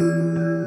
Música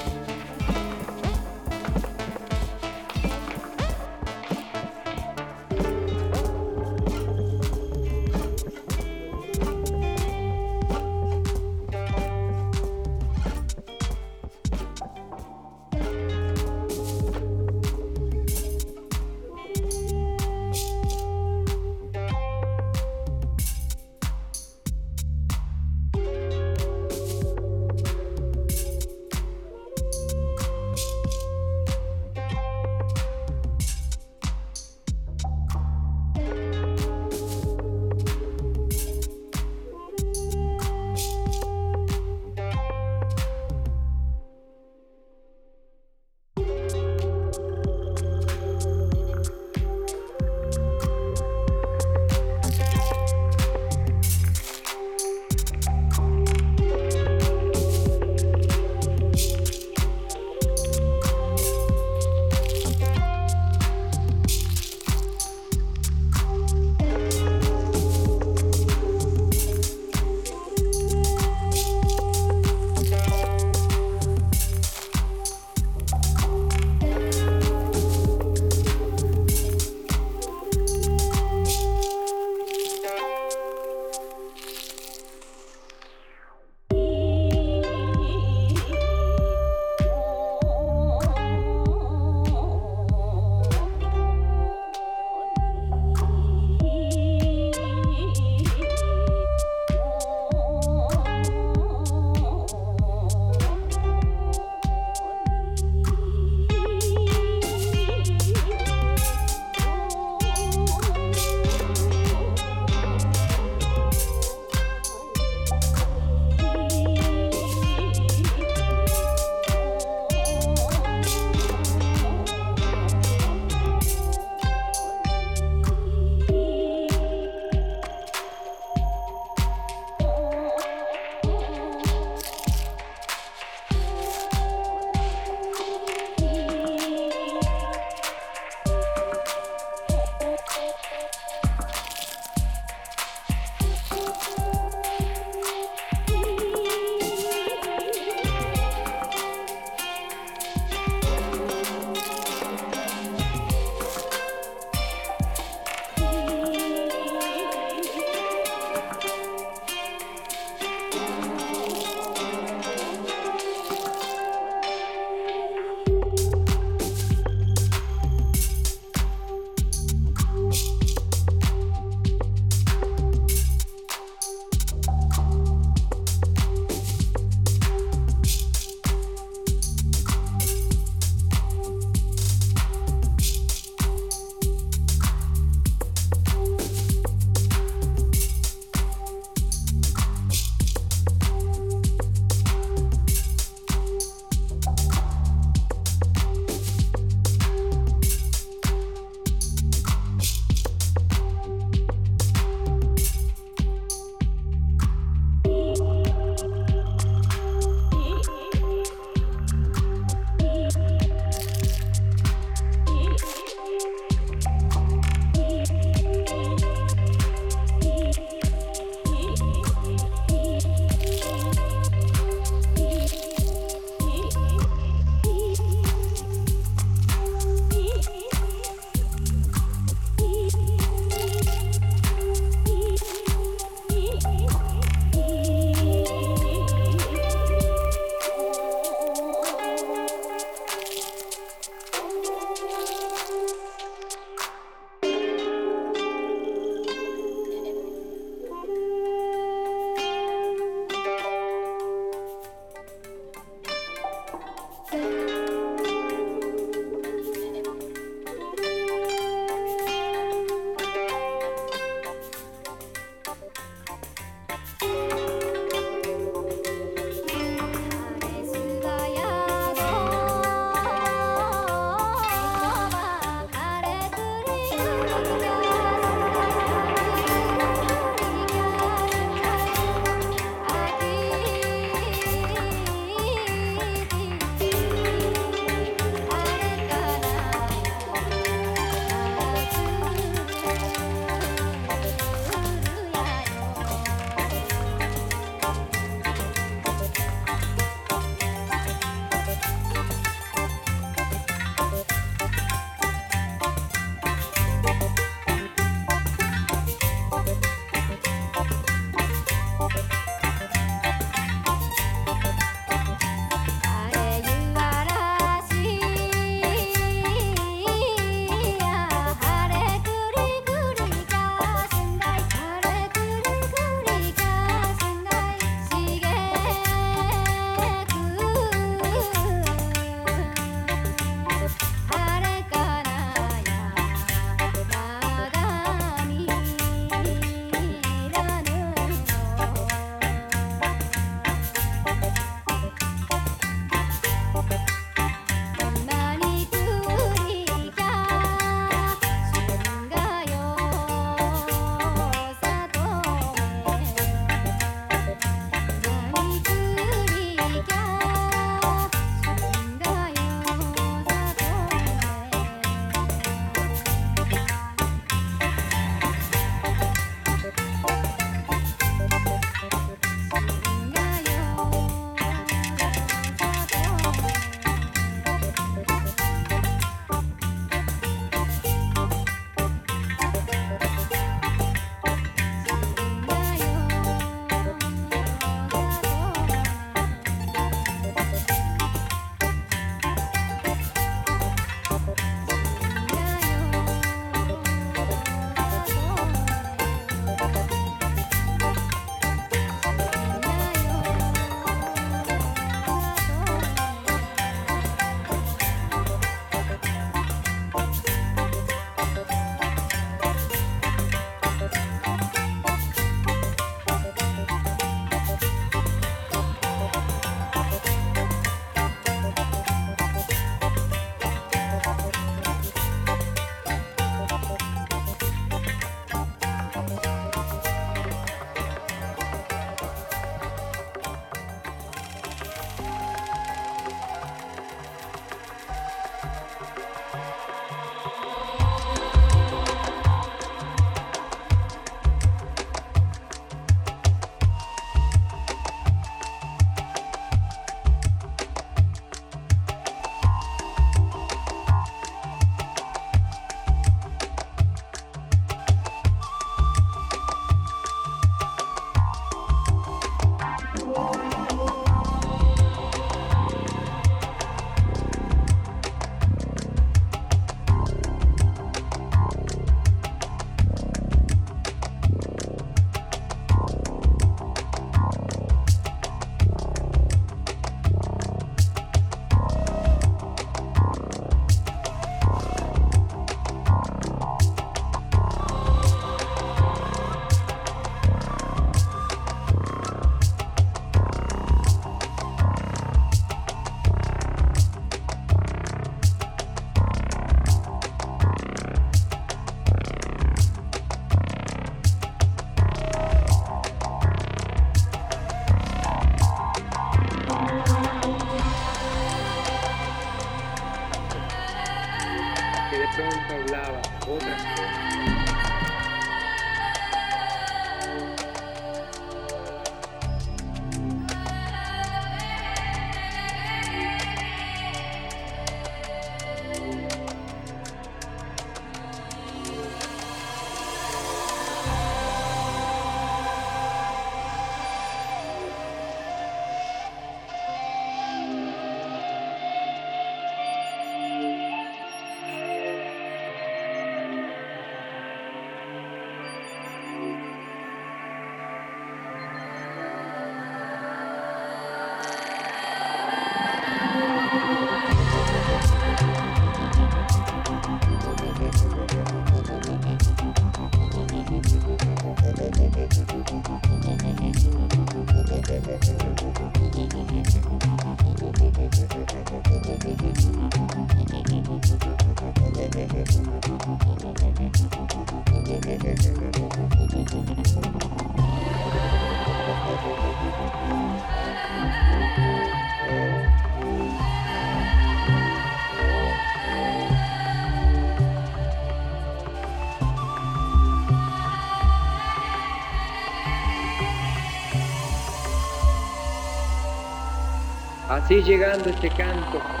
Así llegando este canto.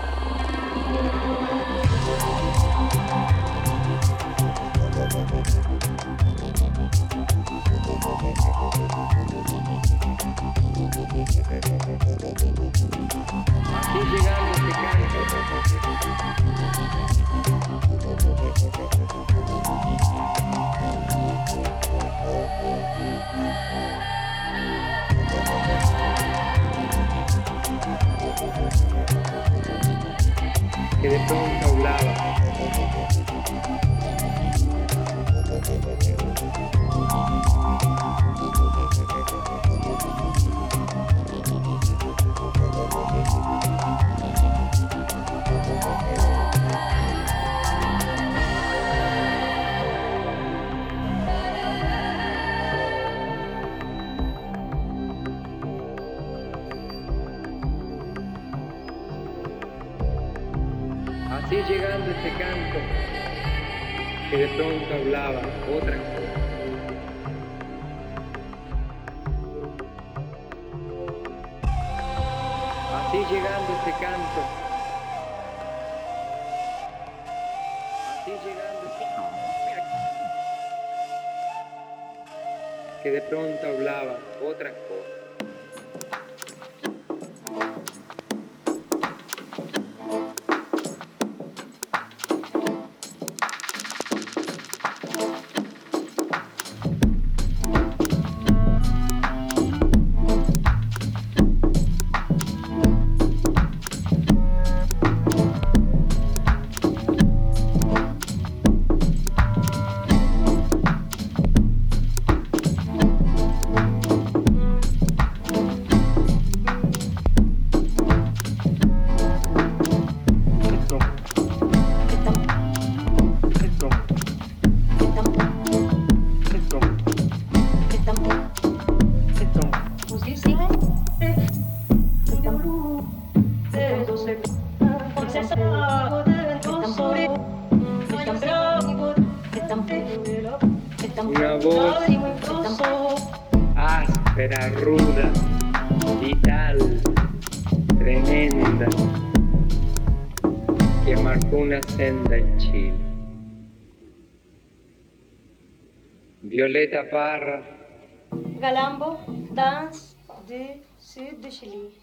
Que de pronto hablaba. Una voz áspera, ruda, vital, tremenda, que marcó una senda en Chile. Violeta Parra, Galambo, danse du sud de Chili.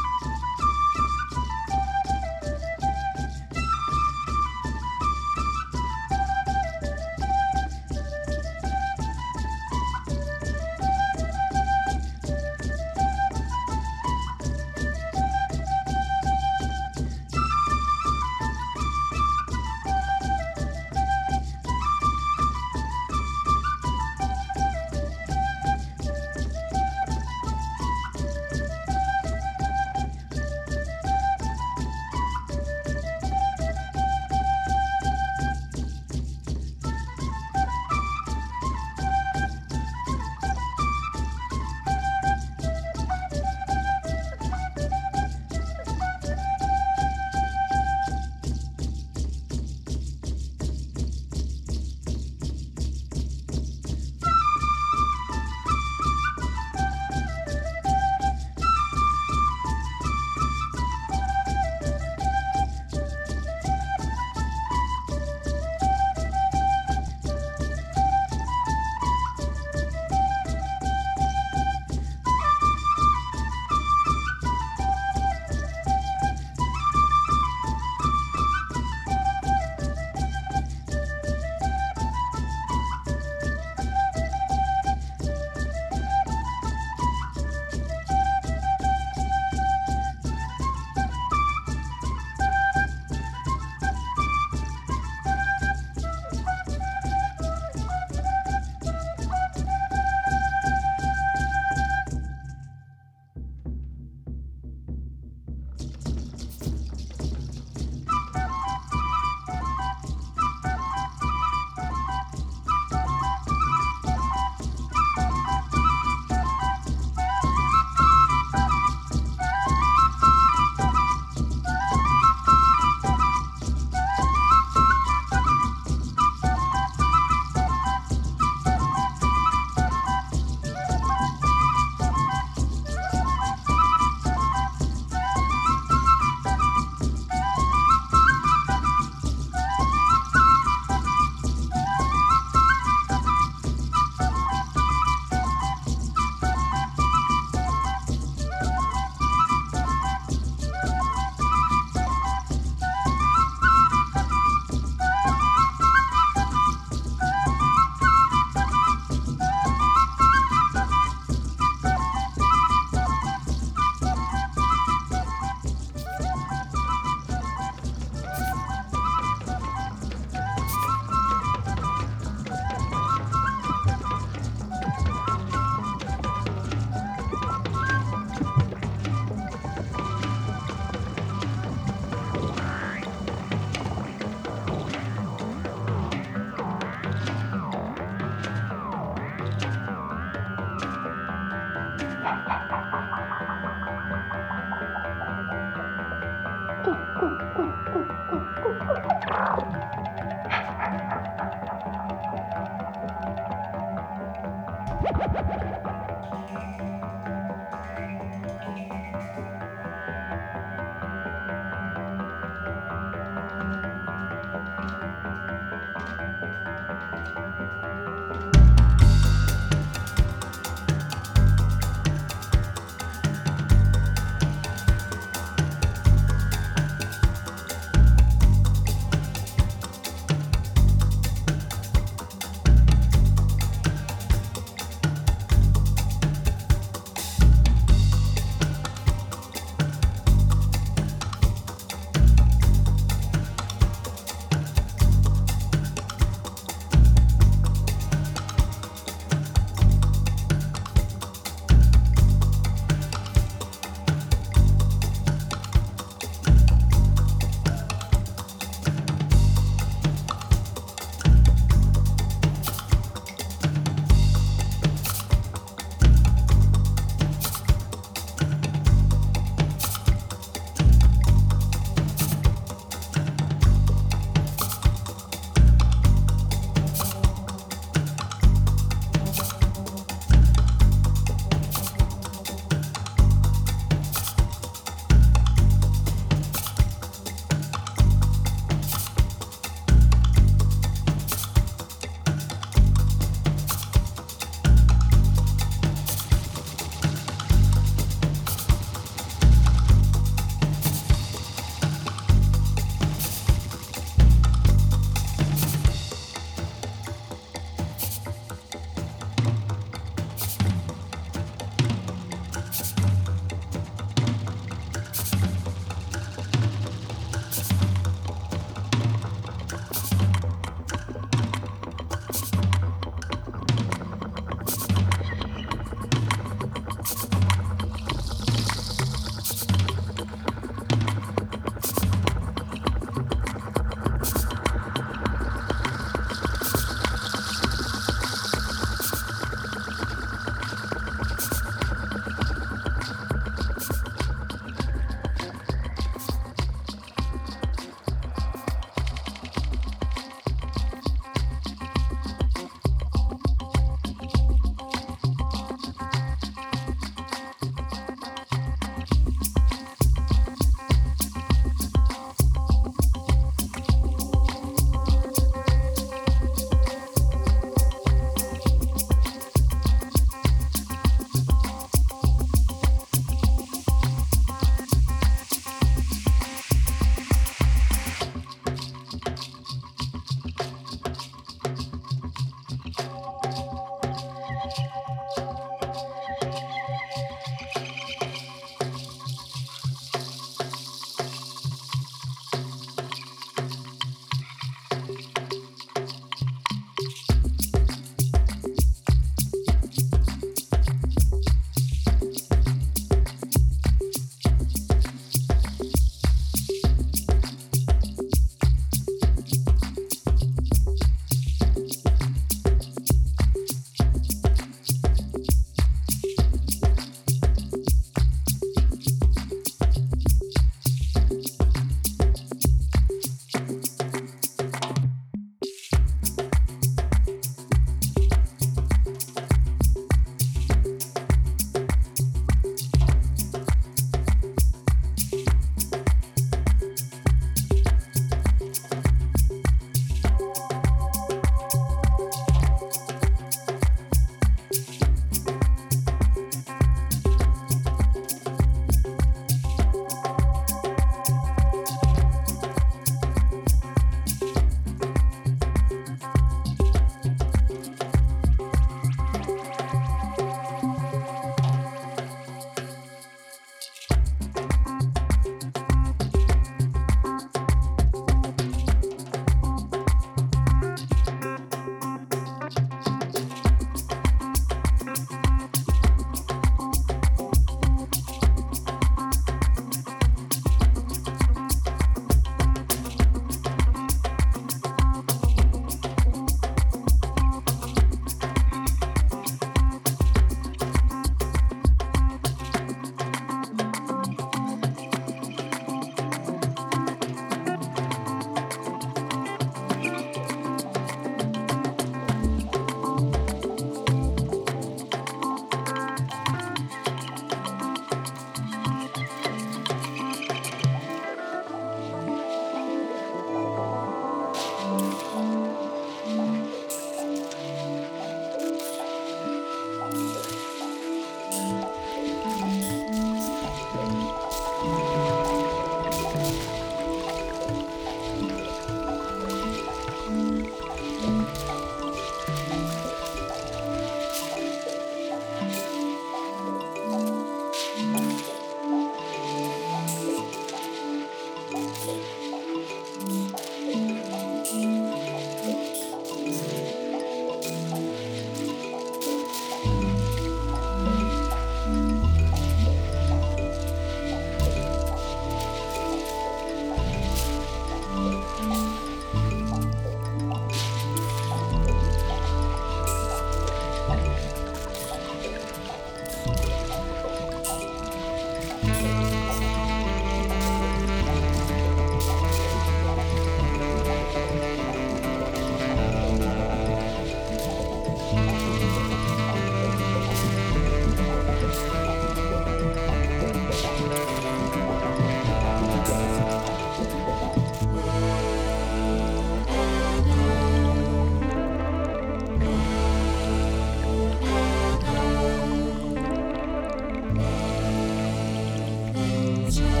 Jones.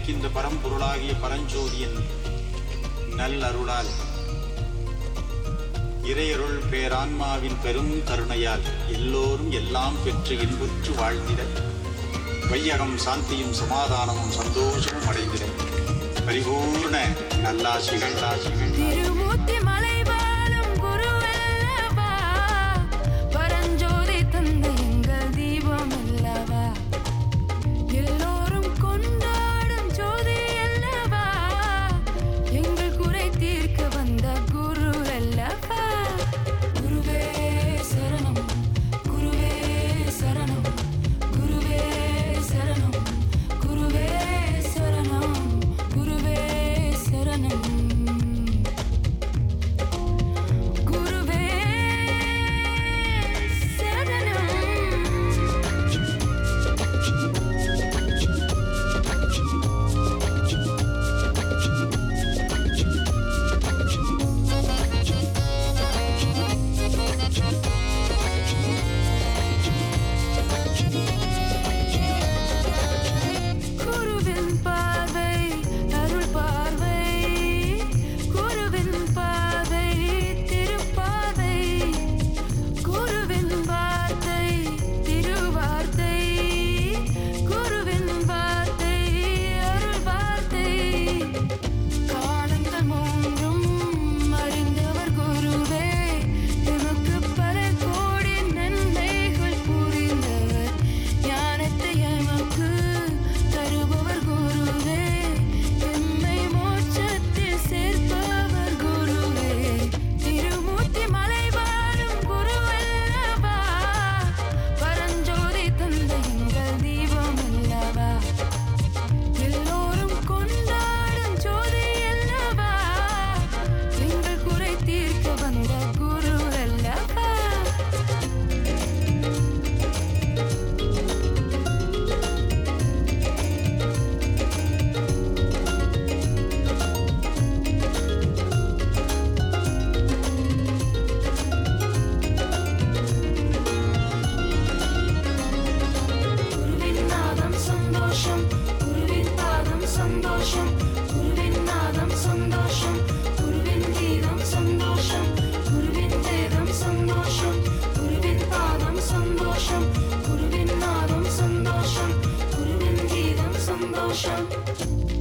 இருக்கின்ற பரம்பொருளாகிய பரஞ்சோதியின் நல்லருளால் இறையருள் பேரான்மாவின் பெரும் கருணையால் எல்லோரும் எல்லாம் பெற்று இன்புற்று வாழ்ந்திட வையகம் சாந்தியும் சமாதானமும் சந்தோஷமும் அடைந்திட. பரிபூர்ண நல்லாசிகள் திருமூர்த்தி மலை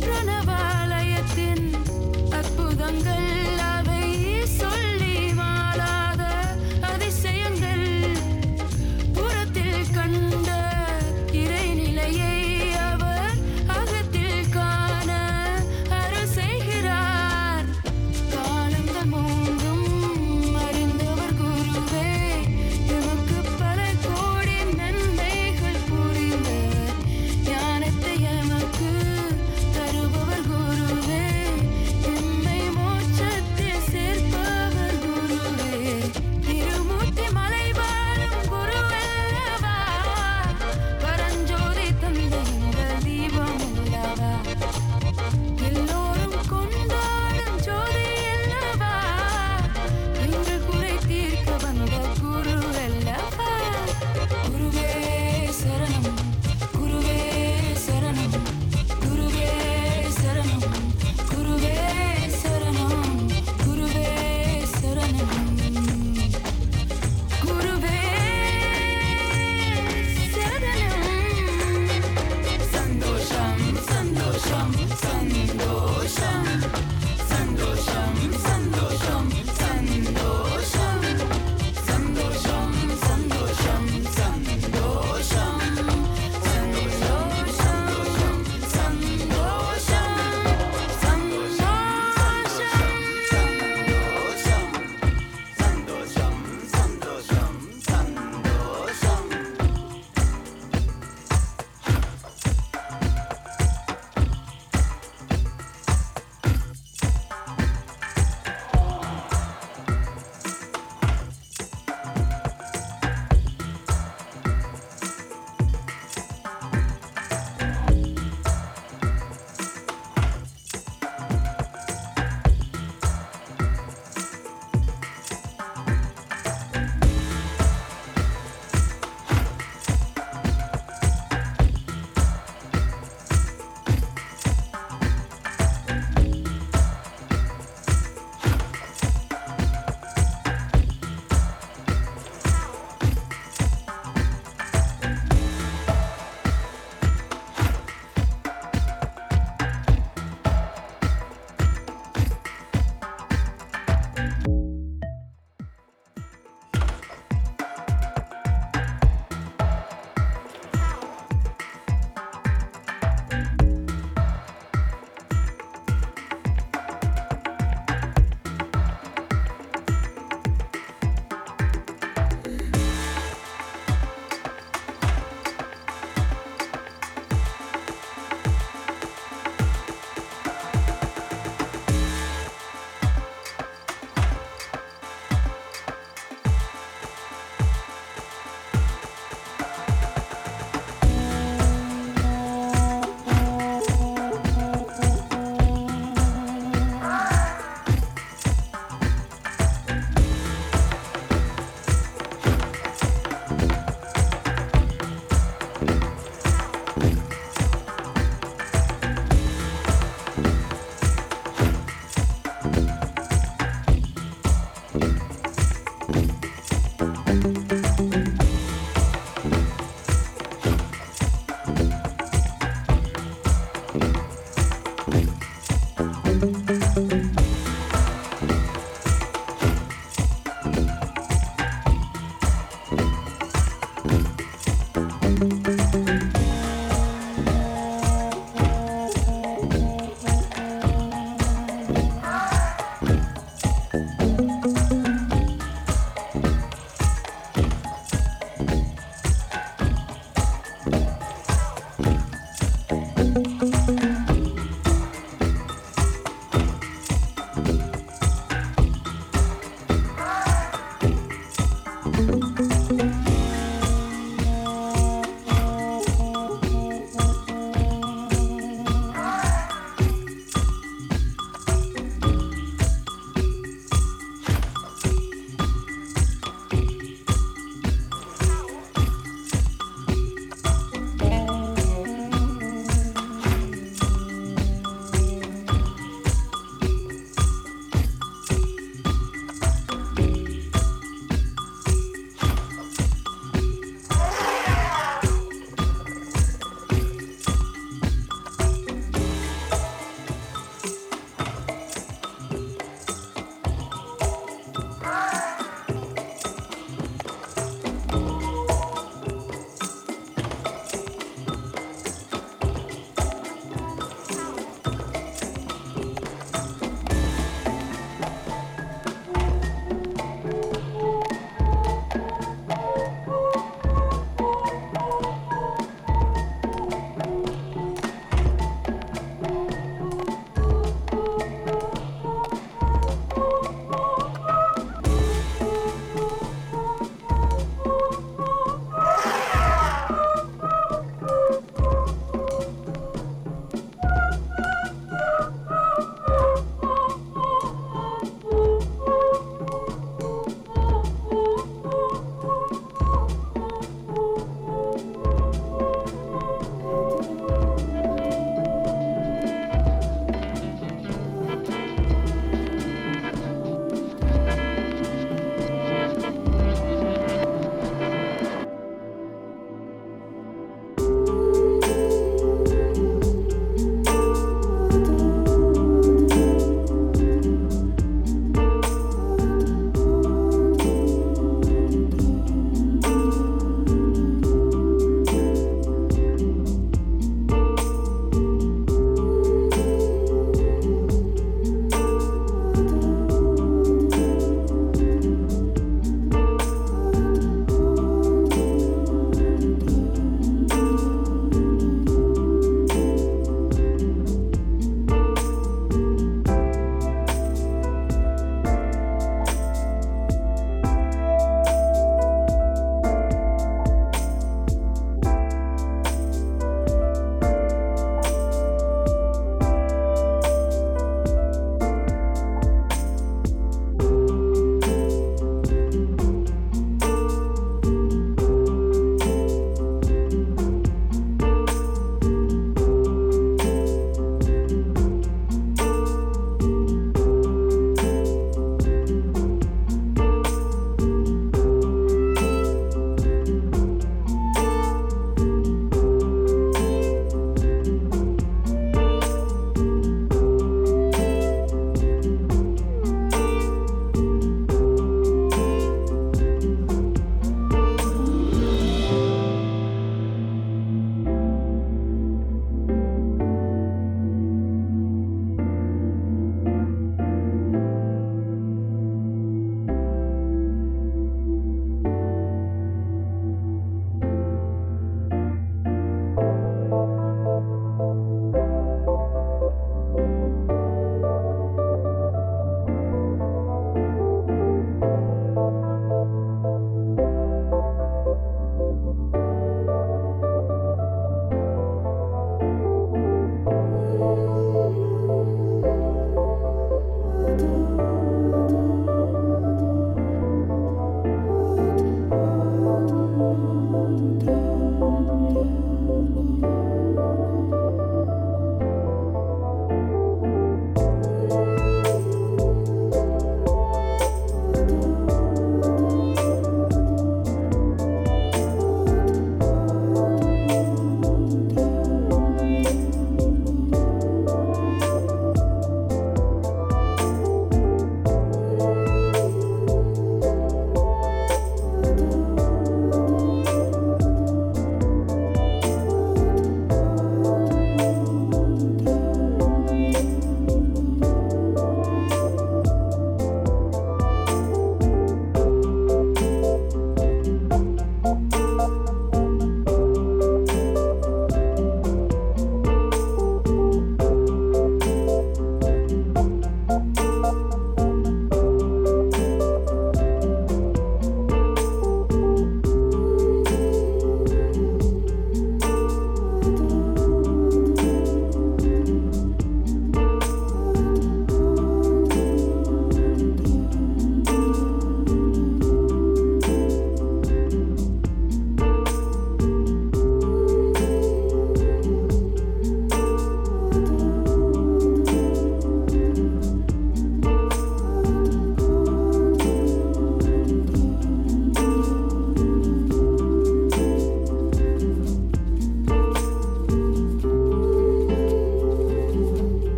பிரணவாலயத்தின் அற்புதங்கள்.